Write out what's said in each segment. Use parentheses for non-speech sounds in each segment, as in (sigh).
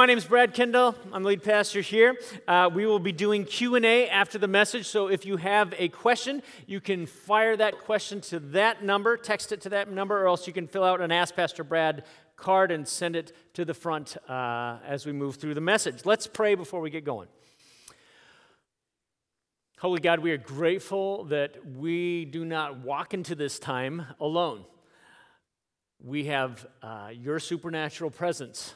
My name is Brad Kendall. I'm the lead pastor here. Uh, we will be doing Q&A after the message, so if you have a question, you can fire that question to that number, text it to that number, or else you can fill out an Ask Pastor Brad card and send it to the front uh, as we move through the message. Let's pray before we get going. Holy God, we are grateful that we do not walk into this time alone. We have uh, your supernatural presence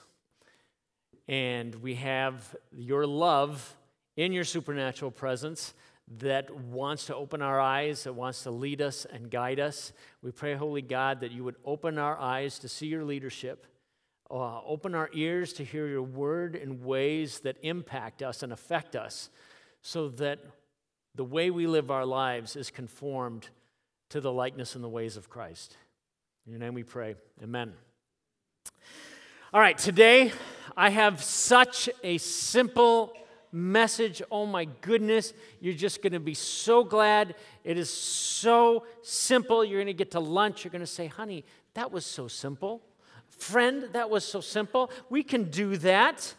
and we have your love in your supernatural presence that wants to open our eyes, that wants to lead us and guide us. We pray, Holy God, that you would open our eyes to see your leadership, uh, open our ears to hear your word in ways that impact us and affect us, so that the way we live our lives is conformed to the likeness and the ways of Christ. In your name we pray. Amen. All right, today I have such a simple message. Oh my goodness, you're just going to be so glad. It is so simple. You're going to get to lunch. You're going to say, honey, that was so simple. Friend, that was so simple. We can do that.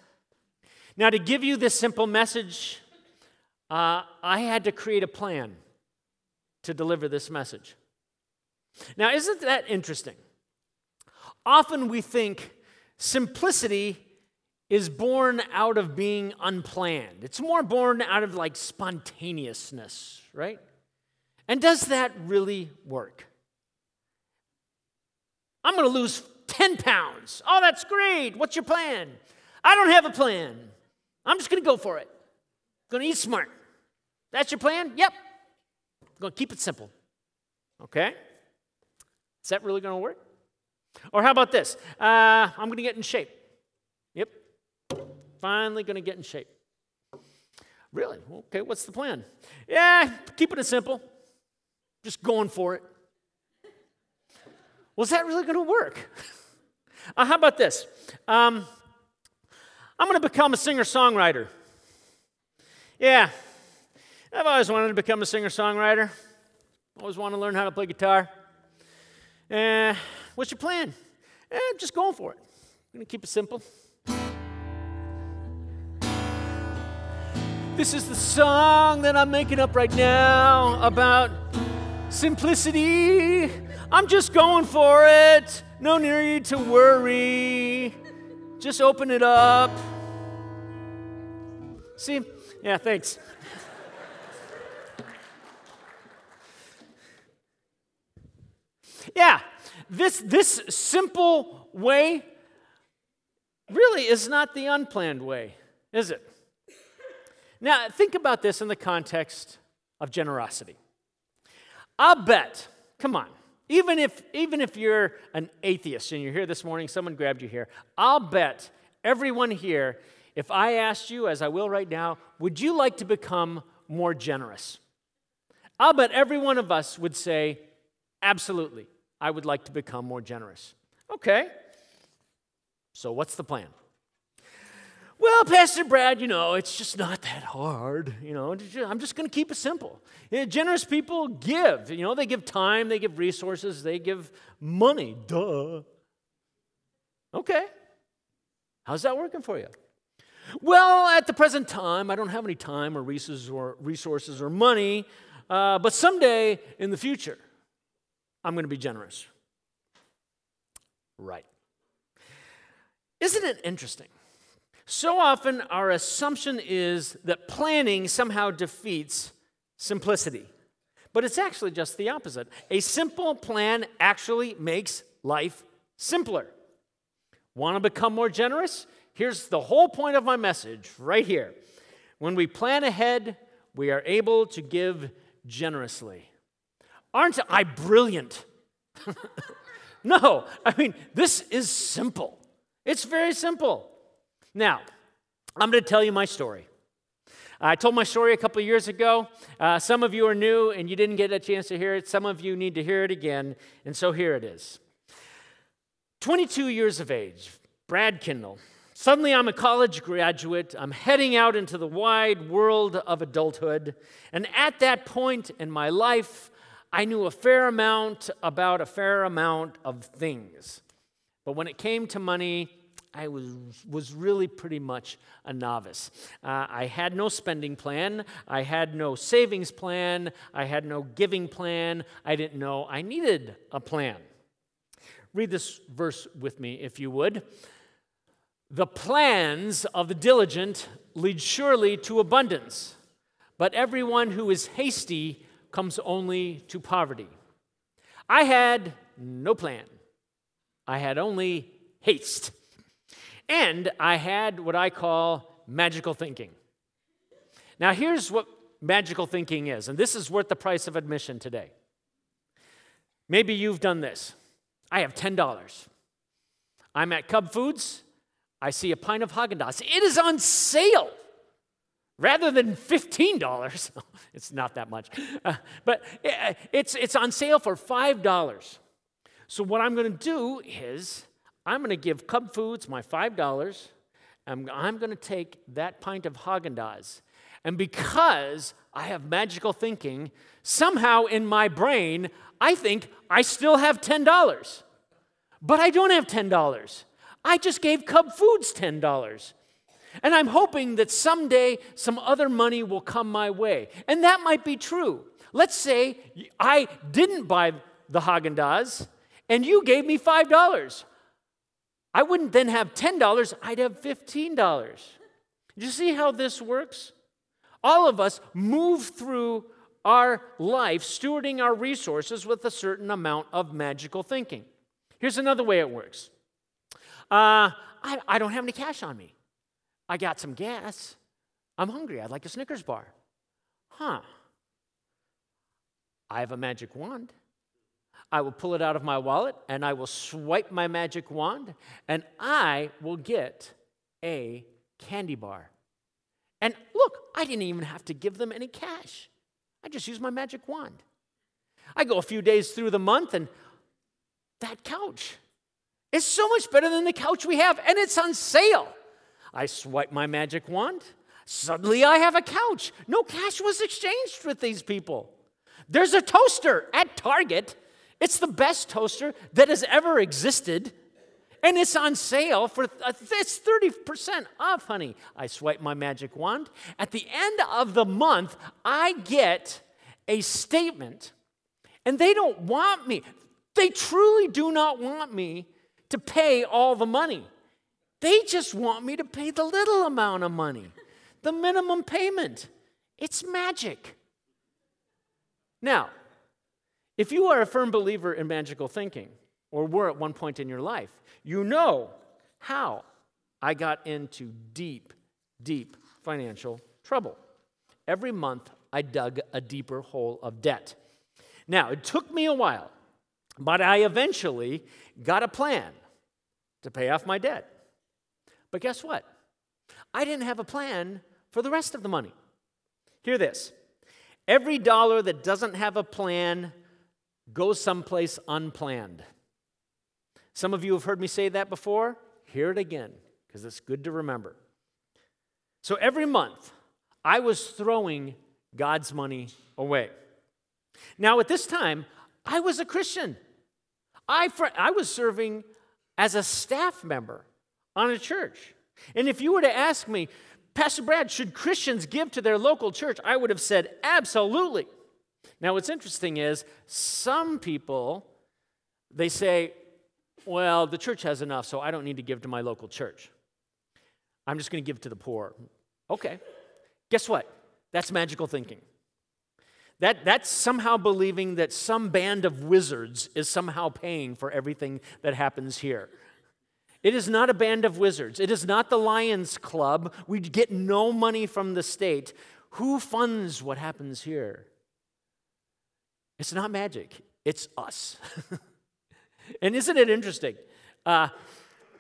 Now, to give you this simple message, uh, I had to create a plan to deliver this message. Now, isn't that interesting? Often we think Simplicity is born out of being unplanned. It's more born out of like spontaneousness, right? And does that really work? I'm going to lose 10 pounds. Oh, that's great. What's your plan? I don't have a plan. I'm just going to go for it. I'm going to eat smart. That's your plan? Yep. I'm going to keep it simple. Okay? Is that really going to work? Or how about this? Uh, I'm going to get in shape. Yep. Finally going to get in shape. Really? Okay, what's the plan? Yeah, keeping it simple. Just going for it. Is that really going to work? (laughs) uh, how about this? Um, I'm going to become a singer songwriter. Yeah, I've always wanted to become a singer songwriter. Always wanted to learn how to play guitar. Eh, what's your plan? Eh, just going for it. I'm going to keep it simple. This is the song that I'm making up right now about simplicity. I'm just going for it. No need to worry. Just open it up. See? Yeah, thanks. (laughs) Yeah, this, this simple way really is not the unplanned way, is it? Now, think about this in the context of generosity. I'll bet, come on, even if, even if you're an atheist and you're here this morning, someone grabbed you here, I'll bet everyone here, if I asked you, as I will right now, would you like to become more generous? I'll bet every one of us would say, absolutely. I would like to become more generous. Okay. So, what's the plan? Well, Pastor Brad, you know, it's just not that hard. You know, I'm just going to keep it simple. generous people give. You know, they give time, they give resources, they give money. Duh. Okay. How's that working for you? Well, at the present time, I don't have any time or resources or, resources or money, uh, but someday in the future, I'm going to be generous. Right. Isn't it interesting? So often, our assumption is that planning somehow defeats simplicity. But it's actually just the opposite. A simple plan actually makes life simpler. Want to become more generous? Here's the whole point of my message right here. When we plan ahead, we are able to give generously. Aren't I brilliant? (laughs) no, I mean, this is simple. It's very simple. Now, I'm going to tell you my story. I told my story a couple years ago. Uh, some of you are new and you didn't get a chance to hear it. Some of you need to hear it again. And so here it is 22 years of age, Brad Kendall. Suddenly, I'm a college graduate. I'm heading out into the wide world of adulthood. And at that point in my life, I knew a fair amount about a fair amount of things. But when it came to money, I was, was really pretty much a novice. Uh, I had no spending plan, I had no savings plan, I had no giving plan. I didn't know I needed a plan. Read this verse with me, if you would. The plans of the diligent lead surely to abundance, but everyone who is hasty comes only to poverty. I had no plan, I had only haste. And I had what I call magical thinking. Now, here's what magical thinking is, and this is worth the price of admission today. Maybe you've done this. I have $10. I'm at Cub Foods. I see a pint of Haagen-Dazs. It is on sale rather than $15. (laughs) it's not that much. Uh, but uh, it's, it's on sale for $5. So, what I'm going to do is I'm going to give Cub Foods my $5. and I'm going to take that pint of Haagen Dazs. And because I have magical thinking, somehow in my brain, I think I still have $10. But I don't have $10. I just gave Cub Foods $10. And I'm hoping that someday some other money will come my way. And that might be true. Let's say I didn't buy the Haagen Dazs and you gave me $5. I wouldn't then have $10, I'd have $15. Do you see how this works? All of us move through our life stewarding our resources with a certain amount of magical thinking. Here's another way it works uh, I, I don't have any cash on me. I got some gas. I'm hungry. I'd like a Snickers bar. Huh. I have a magic wand. I will pull it out of my wallet and I will swipe my magic wand and I will get a candy bar. And look, I didn't even have to give them any cash. I just used my magic wand. I go a few days through the month and that couch is so much better than the couch we have and it's on sale. I swipe my magic wand. Suddenly I have a couch. No cash was exchanged with these people. There's a toaster at Target it's the best toaster that has ever existed. And it's on sale for uh, it's 30% off, honey. I swipe my magic wand. At the end of the month, I get a statement, and they don't want me. They truly do not want me to pay all the money. They just want me to pay the little amount of money, the minimum payment. It's magic. Now, if you are a firm believer in magical thinking, or were at one point in your life, you know how I got into deep, deep financial trouble. Every month, I dug a deeper hole of debt. Now, it took me a while, but I eventually got a plan to pay off my debt. But guess what? I didn't have a plan for the rest of the money. Hear this every dollar that doesn't have a plan goes someplace unplanned. Some of you have heard me say that before. Hear it again, because it's good to remember. So every month, I was throwing God's money away. Now, at this time, I was a Christian. I, I was serving as a staff member on a church. And if you were to ask me, Pastor Brad, should Christians give to their local church? I would have said, absolutely. Now, what's interesting is some people, they say, well, the church has enough, so I don't need to give to my local church. I'm just going to give to the poor. Okay. Guess what? That's magical thinking. That, that's somehow believing that some band of wizards is somehow paying for everything that happens here. It is not a band of wizards. It is not the Lions Club. We get no money from the state. Who funds what happens here? It's not magic, it's us. (laughs) and isn't it interesting? Uh,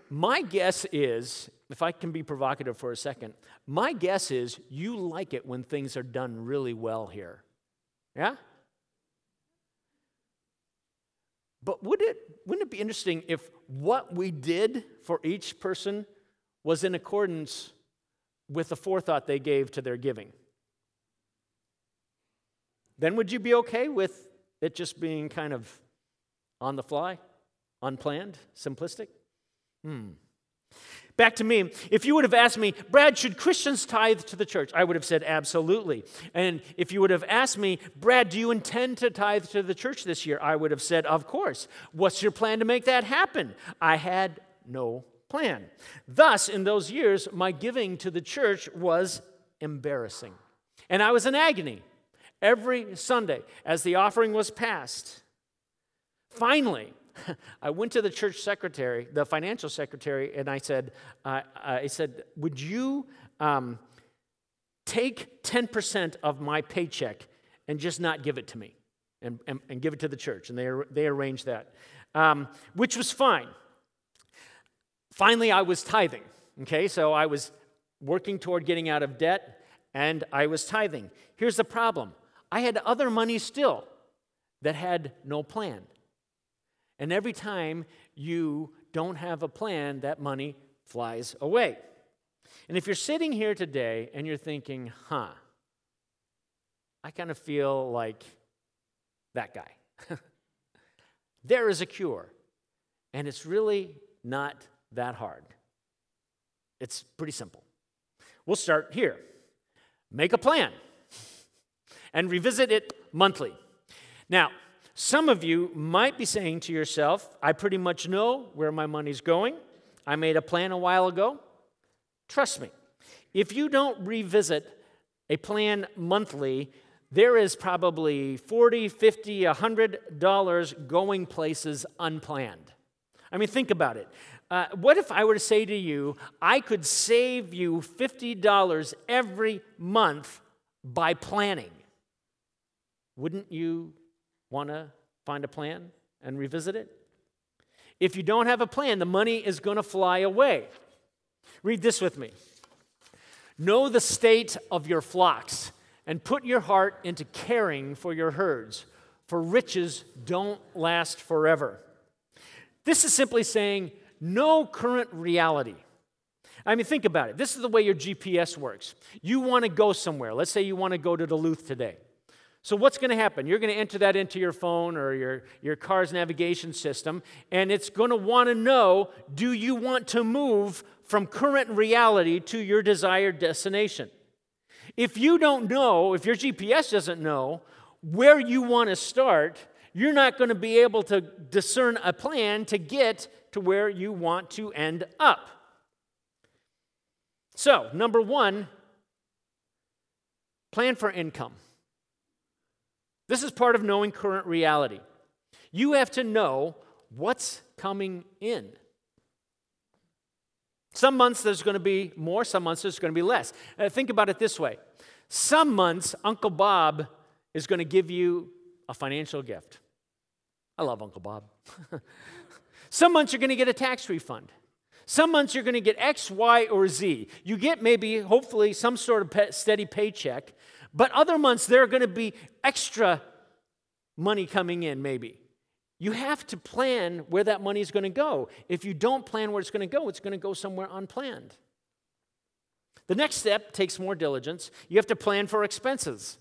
my guess is, if I can be provocative for a second, my guess is you like it when things are done really well here. Yeah? But would it, wouldn't it be interesting if what we did for each person was in accordance with the forethought they gave to their giving? then would you be okay with it just being kind of on the fly, unplanned, simplistic? Hmm. Back to me, if you would have asked me, Brad, should Christians tithe to the church? I would have said absolutely. And if you would have asked me, Brad, do you intend to tithe to the church this year? I would have said, of course. What's your plan to make that happen? I had no plan. Thus, in those years, my giving to the church was embarrassing. And I was in agony every Sunday as the offering was passed. Finally, I went to the church secretary, the financial secretary, and I said, uh, I said, would you um, take 10% of my paycheck and just not give it to me and, and, and give it to the church? And they, they arranged that, um, which was fine. Finally, I was tithing. Okay, so I was working toward getting out of debt and I was tithing. Here's the problem I had other money still that had no plan. And every time you don't have a plan, that money flies away. And if you're sitting here today and you're thinking, huh, I kind of feel like that guy, (laughs) there is a cure. And it's really not that hard. It's pretty simple. We'll start here. Make a plan and revisit it monthly. Now, some of you might be saying to yourself, I pretty much know where my money's going. I made a plan a while ago. Trust me, if you don't revisit a plan monthly, there is probably 40, 50, 100 dollars going places unplanned. I mean, think about it. Uh, what if I were to say to you, I could save you $50 every month by planning? Wouldn't you Want to find a plan and revisit it? If you don't have a plan, the money is going to fly away. Read this with me. Know the state of your flocks and put your heart into caring for your herds, for riches don't last forever. This is simply saying, no current reality. I mean, think about it. This is the way your GPS works. You want to go somewhere. Let's say you want to go to Duluth today. So, what's going to happen? You're going to enter that into your phone or your, your car's navigation system, and it's going to want to know do you want to move from current reality to your desired destination? If you don't know, if your GPS doesn't know where you want to start, you're not going to be able to discern a plan to get to where you want to end up. So, number one, plan for income. This is part of knowing current reality. You have to know what's coming in. Some months there's going to be more, some months there's going to be less. Uh, think about it this way some months, Uncle Bob is going to give you a financial gift. I love Uncle Bob. (laughs) some months you're going to get a tax refund. Some months you're going to get X, Y, or Z. You get maybe, hopefully, some sort of steady paycheck, but other months, there are going to be extra money coming in, maybe. You have to plan where that money is going to go. If you don't plan where it's going to go, it's going to go somewhere unplanned. The next step takes more diligence. You have to plan for expenses.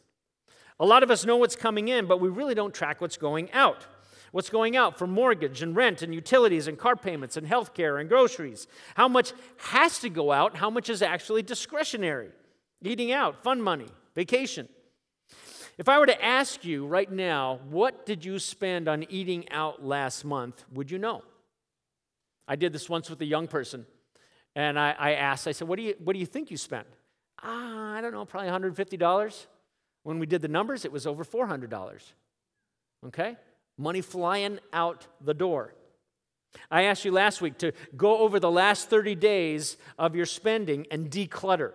A lot of us know what's coming in, but we really don't track what's going out. What's going out for mortgage and rent and utilities and car payments and health care and groceries? How much has to go out? How much is actually discretionary? Eating out, fun money, vacation. If I were to ask you right now, what did you spend on eating out last month, would you know? I did this once with a young person, and I, I asked, I said, what do, you, what do you think you spent? Ah, I don't know, probably $150. When we did the numbers, it was over $400. Okay? Money flying out the door. I asked you last week to go over the last 30 days of your spending and declutter.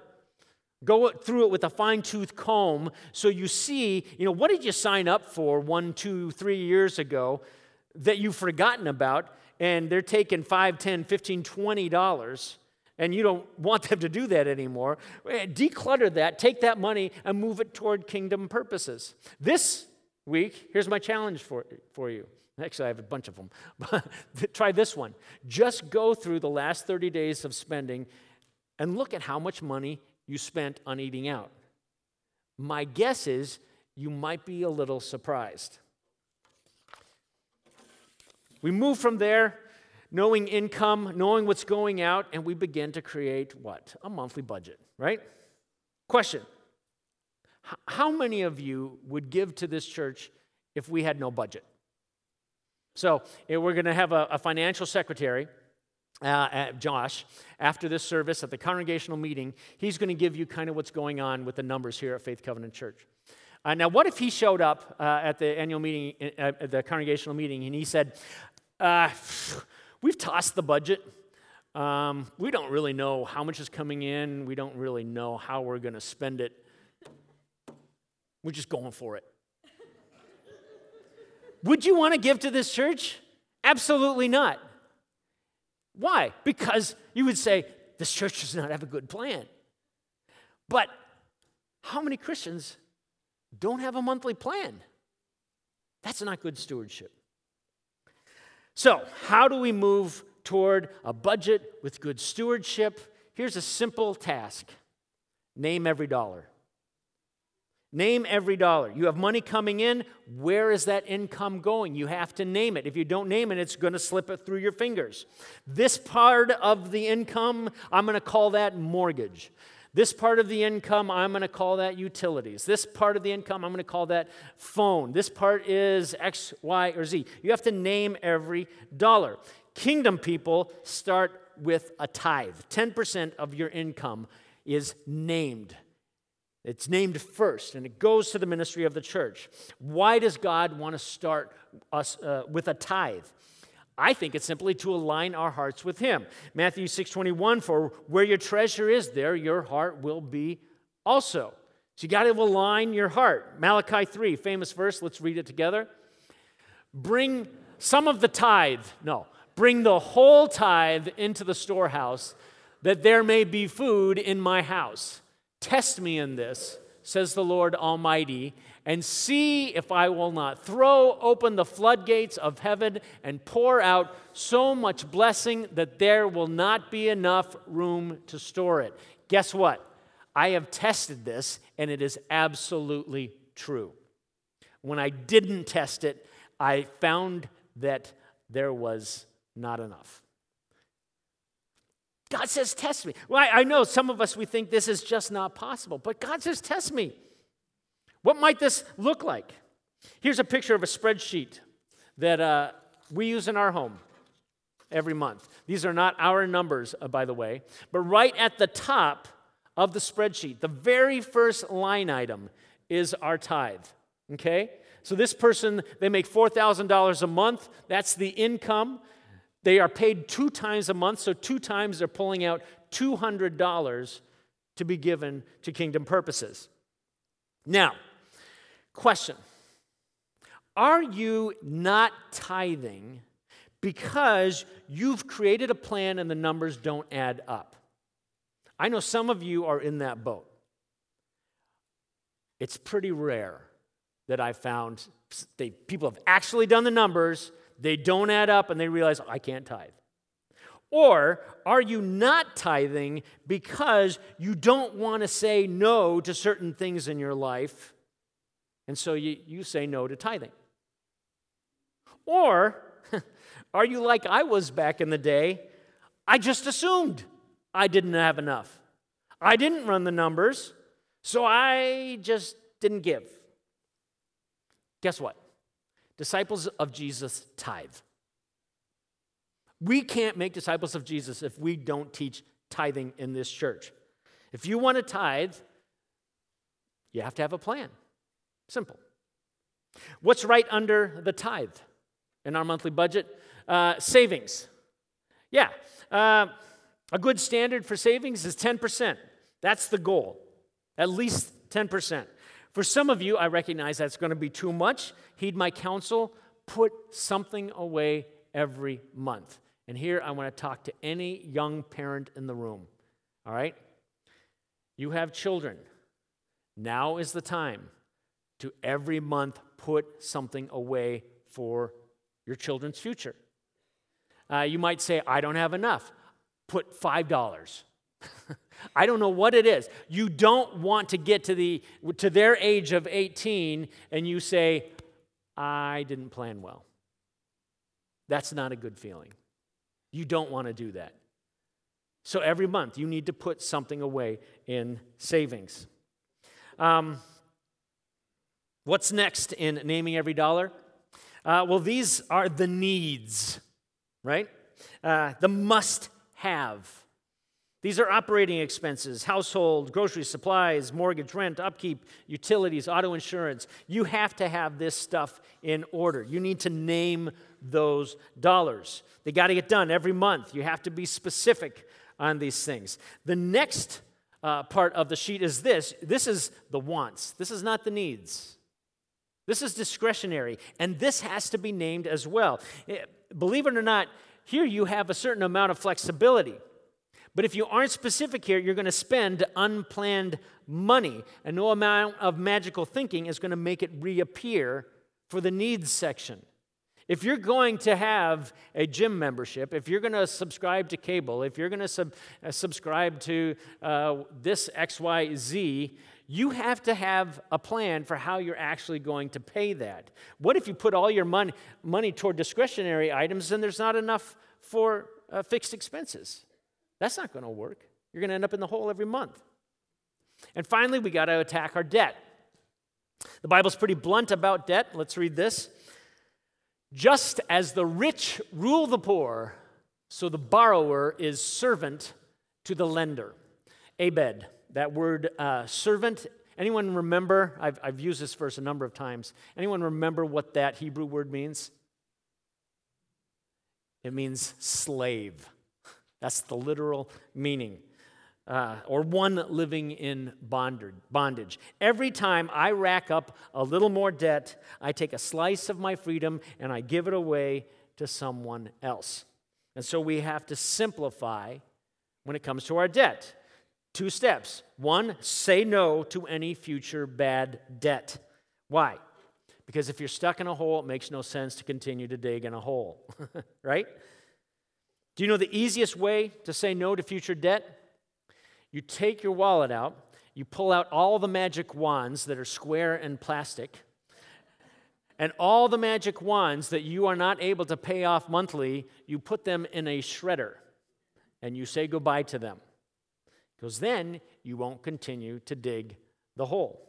Go through it with a fine tooth comb so you see, you know, what did you sign up for one, two, three years ago that you've forgotten about, and they're taking five, ten, fifteen, twenty dollars, and you don't want them to do that anymore. Eh, declutter that, take that money, and move it toward kingdom purposes. This week, here's my challenge for, for you. Actually, I have a bunch of them. But (laughs) try this one. Just go through the last 30 days of spending and look at how much money you spent on eating out. My guess is you might be a little surprised. We move from there. knowing income, knowing what's going out, and we begin to create what? A monthly budget, right? Question How many of you would give to this church if we had no budget? So, eh, we're going to have a, a, financial secretary, uh, Josh, after this service at the congregational meeting. He's going to give you kind of what's going on with the numbers here at Faith Covenant Church. Uh, now, what if he showed up uh, at the annual meeting, uh, at the congregational meeting, and he said, uh, We've tossed the budget. Um, we don't really know how much is coming in. We don't really know how we're going to spend it. We're just going for it. Would you want to give to this church? Absolutely not. Why? Because you would say, this church does not have a good plan. But how many Christians don't have a monthly plan? That's not good stewardship. So, how do we move toward a budget with good stewardship? Here's a simple task name every dollar. Name every dollar. You have money coming in. Where is that income going? You have to name it. If you don't name it, it's going to slip it through your fingers. This part of the income, I'm going to call that mortgage. This part of the income, I'm going to call that utilities. This part of the income, I'm going to call that phone. This part is X, Y, or Z. You have to name every dollar. Kingdom people start with a tithe. 10% of your income is named. It's named first, and it goes to the ministry of the church. Why does God want to start us uh, with a tithe? I think it's simply to align our hearts with him. Matthew 6:21 for where your treasure is there your heart will be also. So you got to align your heart. Malachi 3, famous verse, let's read it together. Bring some of the tithe, no, bring the whole tithe into the storehouse that there may be food in my house. Test me in this, says the Lord Almighty, and see if I will not throw open the floodgates of heaven and pour out so much blessing that there will not be enough room to store it. Guess what? I have tested this and it is absolutely true. When I didn't test it, I found that there was not enough. God says, Test me. Well, I, know some of us, we think this is just not possible, but God says, Test me. What might this look like? Here's a picture of a spreadsheet that uh, we use in our home every month. These are not our numbers, uh, by the way, but right at the top of the spreadsheet, the very first line item is our tithe. Okay? So this person, they make $4,000 a month. That's the income. They are paid two times a month, so two times they're pulling out $200 to be given to kingdom purposes. Now, Question Are you not tithing because you've created a plan and the numbers don't add up? I know some of you are in that boat. It's pretty rare that I found they, people have actually done the numbers, they don't add up, and they realize, I can't tithe. Or are you not tithing because you don't want to say no to certain things in your life and so you, you say no to tithing. Or (laughs) are you like I was back in the day? I just assumed I didn't have enough. I didn't run the numbers, so I just didn't give. Guess what? Disciples of Jesus tithe. We can't make disciples of Jesus if we don't teach tithing in this church. If you want to tithe, you have to have a plan. Simple. What's right under the tithe in our monthly budget? Uh, savings. Yeah. Uh, a good standard for savings is 10%. That's the goal, at least 10%. For some of you, I recognize that's going to be too much. Heed my counsel. Put something away every month. And here I want to talk to any young parent in the room. All right? You have children. Now is the time to every month put something away for your children's future. Uh, you might say, I don't have enough. Put $5. (laughs) I don't know what it is. You don't want to get to, the, to their age of 18 and you say, I didn't plan well. That's not a good feeling. You don't want to do that. So every month, you need to put something away in savings. Um, what's next in naming every dollar? Uh, well, these are the needs, right? Uh, the must have. These are operating expenses household, grocery supplies, mortgage, rent, upkeep, utilities, auto insurance. You have to have this stuff in order. You need to name those dollars. They got to get done every month. You have to be specific on these things. The next uh, part of the sheet is this this is the wants, this is not the needs. This is discretionary, and this has to be named as well. Eh, believe it or not, here you have a certain amount of flexibility. But if you aren't specific here, you're going to spend unplanned money, and no amount of magical thinking is going to make it reappear for the needs section. If you're going to have a gym membership, if you're going to subscribe to cable, if you're going to sub, uh, subscribe to uh, this XYZ, you have to have a plan for how you're actually going to pay that. What if you put all your money, money toward discretionary items and there's not enough for uh, fixed expenses? That's not going to work. You're going to end up in the hole every month. And finally, we got to attack our debt. The Bible's pretty blunt about debt. Let's read this. Just as the rich rule the poor, so the borrower is servant to the lender. Abed. That word uh, servant, anyone remember? I've, I've used this verse a number of times. Anyone remember what that Hebrew word means? It means slave. That's the literal meaning. Uh, or one living in bondage. Every time I rack up a little more debt, I take a slice of my freedom and I give it away to someone else. And so we have to simplify when it comes to our debt. Two steps. One, say no to any future bad debt. Why? Because if you're stuck in a hole, it makes no sense to continue to dig in a hole, (laughs) right? Do you know the easiest way to say no to future debt? You take your wallet out, you pull out all the magic wands that are square and plastic, and all the magic wands that you are not able to pay off monthly, you put them in a shredder and you say goodbye to them because then you won't continue to dig the hole.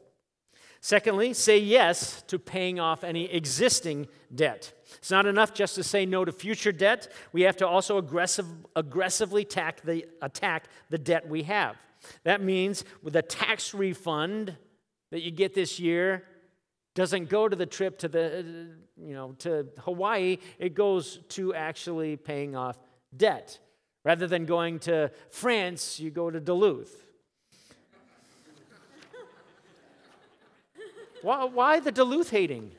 Secondly, say yes to paying off any existing debt. It's not enough just to say no to future debt. We have to also aggressive, aggressively attack the, attack the debt we have. That means with a tax refund that you get this year doesn't go to the trip to the you know to Hawaii, it goes to actually paying off debt. Rather than going to France, you go to Duluth. Why, why the Duluth hating?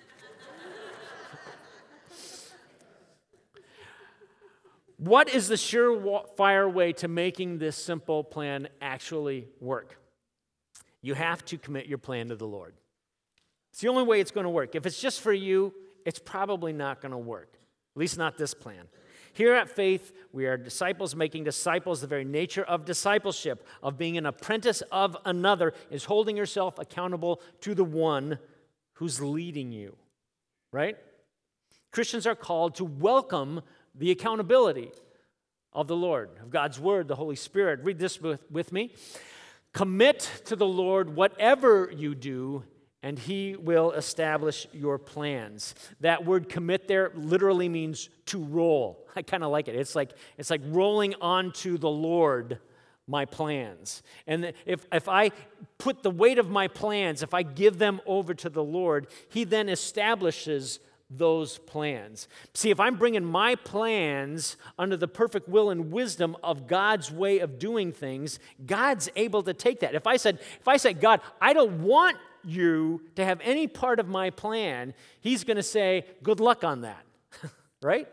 What is the surefire way to making this simple plan actually work? You have to commit your plan to the Lord. It's the only way it's going to work. If it's just for you, it's probably not going to work, at least not this plan. Here at Faith, we are disciples making disciples. The very nature of discipleship, of being an apprentice of another, is holding yourself accountable to the one who's leading you, right? Christians are called to welcome the accountability of the Lord, of God's Word, the Holy Spirit. Read this with, with me. Commit to the Lord whatever you do, and he will establish your plans. That word commit there literally means to roll. (laughs) I kind of like it. It's like it's like rolling onto the Lord my plans. And if, if I put the weight of my plans, if I give them over to the Lord, He then establishes those plans. See, if I'm bringing my plans under the perfect will and wisdom of God's way of doing things, God's able to take that. If I said, if I said, God, I don't want you to have any part of my plan, he's going to say, Good luck on that, (laughs) right?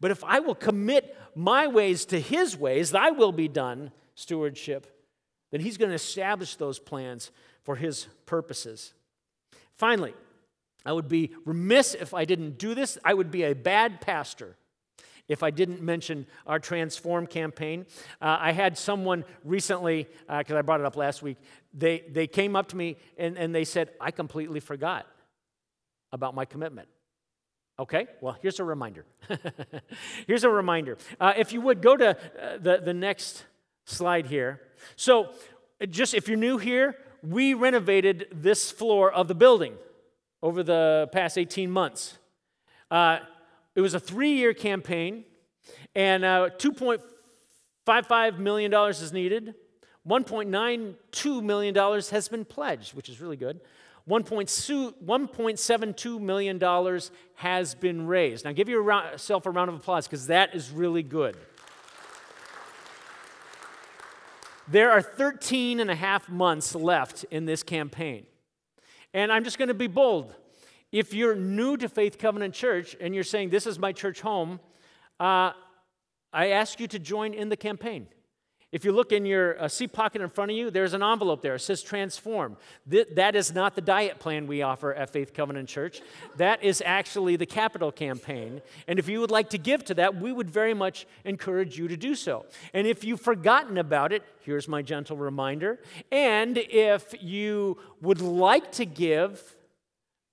But if I will commit my ways to his ways, thy will be done, stewardship, then he's going to establish those plans for his purposes. Finally, I would be remiss if I didn't do this. I would be a bad pastor if I didn't mention our Transform campaign. Uh, I had someone recently, because uh, I brought it up last week, they, they came up to me and, and they said, I completely forgot about my commitment. Okay, well, here's a reminder. (laughs) here's a reminder. Uh, if you would go to uh, the, the next slide here. So, just if you're new here, we renovated this floor of the building over the past 18 months. Uh, it was a three year campaign, and uh, $2.55 million is needed. $1.92 million has been pledged, which is really good. $1.72 million has been raised. Now, give yourself a round of applause because that is really good. There are 13 and a half months left in this campaign. And I'm just going to be bold. If you're new to Faith Covenant Church and you're saying, This is my church home, uh, I ask you to join in the campaign. If you look in your uh, seat pocket in front of you, there's an envelope there. It says transform. Th- that is not the diet plan we offer at Faith Covenant Church. That is actually the capital campaign. And if you would like to give to that, we would very much encourage you to do so. And if you've forgotten about it, here's my gentle reminder. And if you would like to give,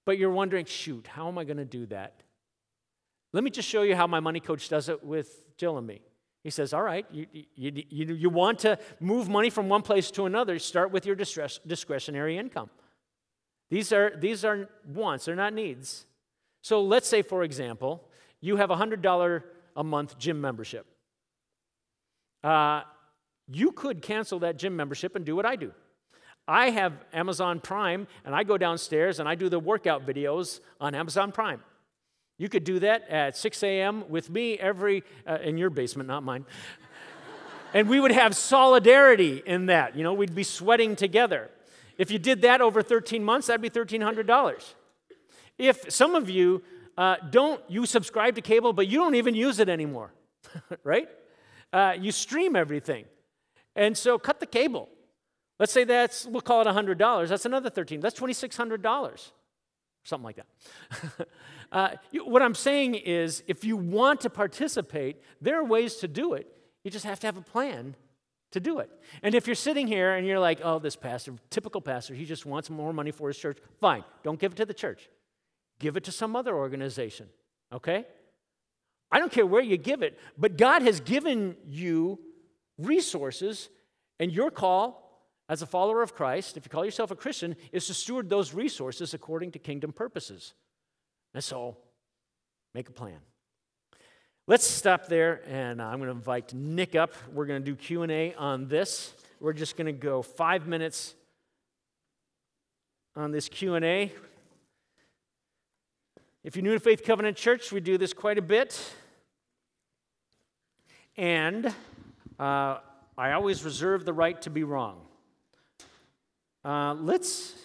but you're wondering, shoot, how am I going to do that? Let me just show you how my money coach does it with Jill and me. He says, All right, you, you, you, you want to move money from one place to another, start with your distress, discretionary income. These are, these are wants, they're not needs. So let's say, for example, you have a $100 a month gym membership. Uh, you could cancel that gym membership and do what I do. I have Amazon Prime, and I go downstairs and I do the workout videos on Amazon Prime. You could do that at 6 a.m. with me every, uh, in your basement, not mine. (laughs) and we would have solidarity in that. You know, we'd be sweating together. If you did that over 13 months, that'd be $1,300. If some of you uh, don't, you subscribe to cable, but you don't even use it anymore, (laughs) right? Uh, you stream everything. And so cut the cable. Let's say that's, we'll call it $100. That's another 13. That's $2,600. Something like that. (laughs) Uh, what I'm saying is, if you want to participate, there are ways to do it. You just have to have a plan to do it. And if you're sitting here and you're like, oh, this pastor, typical pastor, he just wants more money for his church, fine, don't give it to the church. Give it to some other organization, okay? I don't care where you give it, but God has given you resources, and your call as a follower of Christ, if you call yourself a Christian, is to steward those resources according to kingdom purposes. And so, make a plan. Let's stop there, and I'm going to invite Nick up. We're going to do Q&A on this. We're just going to go five minutes on this Q&A. If you're new to Faith Covenant Church, we do this quite a bit. And uh, I always reserve the right to be wrong. Uh, let's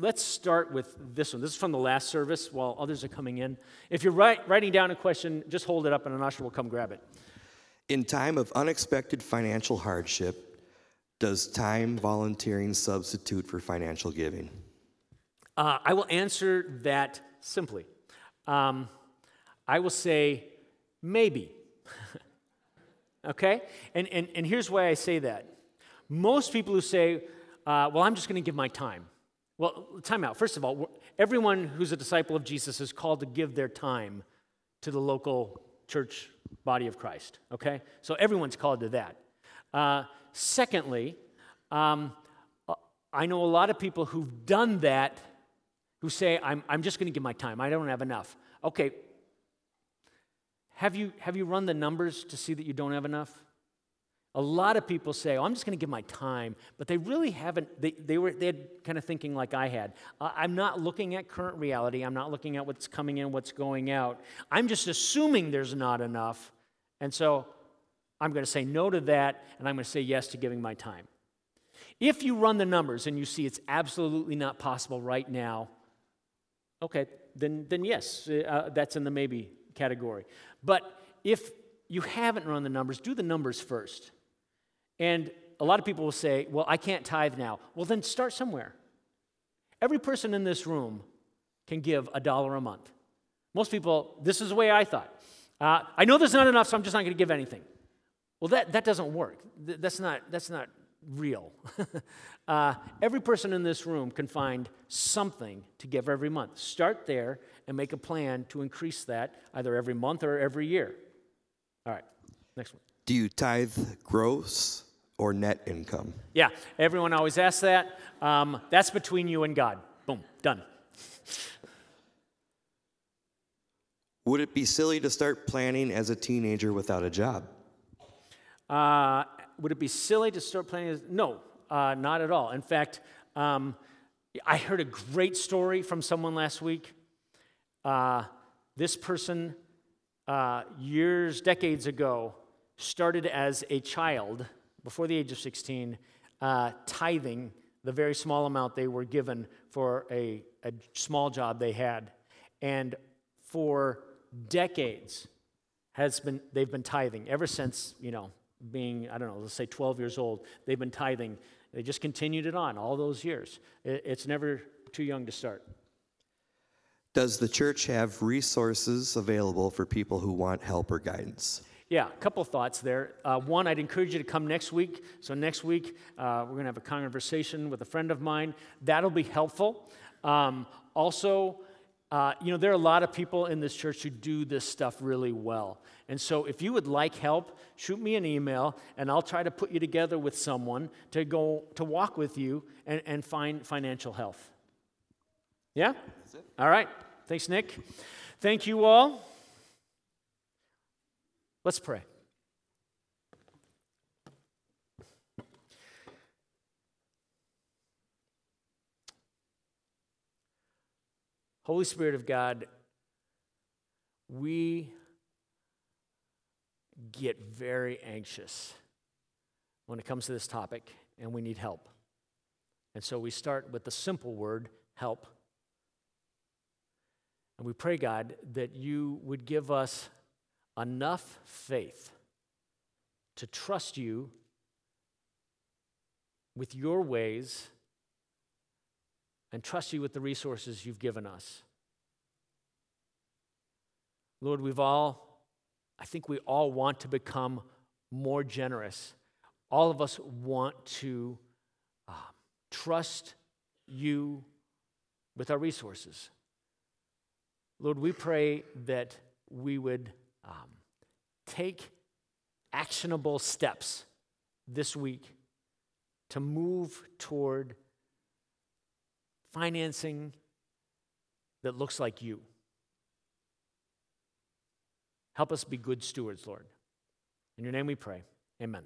Let's start with this one. This is from the last service while others are coming in. If you're write, writing down a question, just hold it up and an usher will come grab it. In time of unexpected financial hardship, does time volunteering substitute for financial giving? Uh, I will answer that simply. Um, I will say maybe. (laughs) okay? And, and, and here's why I say that. Most people who say, uh, well, I'm just going to give my time. Well, time out. First of all, everyone who's a disciple of Jesus is called to give their time to the local church body of Christ, okay? So everyone's called to that. Uh, secondly, um, I know a lot of people who've done that who say, I'm, I'm just going to give my time. I don't have enough. Okay. Have you, have you run the numbers to see that you don't have enough? A lot of people say, oh, I'm just going to give my time, but they really haven't, they, they were they kind of thinking like I had. Uh, I'm not looking at current reality. I'm not looking at what's coming in, what's going out. I'm just assuming there's not enough. And so I'm going to say no to that, and I'm going to say yes to giving my time. If you run the numbers and you see it's absolutely not possible right now, okay, then, then yes, uh, that's in the maybe category. But if you haven't run the numbers, do the numbers first. And a lot of people will say, Well, I can't tithe now. Well, then start somewhere. Every person in this room can give a dollar a month. Most people, this is the way I thought. Uh, I know there's not enough, so I'm just not going to give anything. Well, that, that doesn't work. That's not, that's not real. (laughs) uh, every person in this room can find something to give every month. Start there and make a plan to increase that either every month or every year. All right, next one. Do you tithe gross or net income? Yeah, everyone always asks that. Um, that's between you and God. Boom, done. Would it be silly to start planning as a teenager without a job? Uh, would it be silly to start planning? As, no, uh, not at all. In fact, um, I heard a great story from someone last week. Uh, this person, uh, years, decades ago, started as a child, before the age of 16, uh, tithing the very small amount they were given for a, a small job they had. And for decades, has been, they've been tithing ever since, you know, being, I don't know, let's say 12 years old, they've been tithing. They just continued it on all those years. It's never too young to start. Does the church have resources available for people who want help or guidance? Yeah, a couple thoughts there. Uh, one, I'd encourage you to come next week. So, next week, uh, we're going to have a conversation with a friend of mine. That'll be helpful. Um, also, uh, you know, there are a lot of people in this church who do this stuff really well. And so, if you would like help, shoot me an email, and I'll try to put you together with someone to go to walk with you and, and find financial health. Yeah? All right. Thanks, Nick. Thank you all. Let's pray. Holy Spirit of God, we get very anxious when it comes to this topic and we need help. And so we start with the simple word help. And we pray, God, that you would give us enough faith to trust you with your ways and trust you with the resources you've given us. Lord, we've all, I think we all want to become more generous. All of us want to uh, trust you with our resources. Lord, we pray that we would um, take actionable steps this week to move toward financing that looks like you. Help us be good stewards, Lord. In your name we pray. Amen.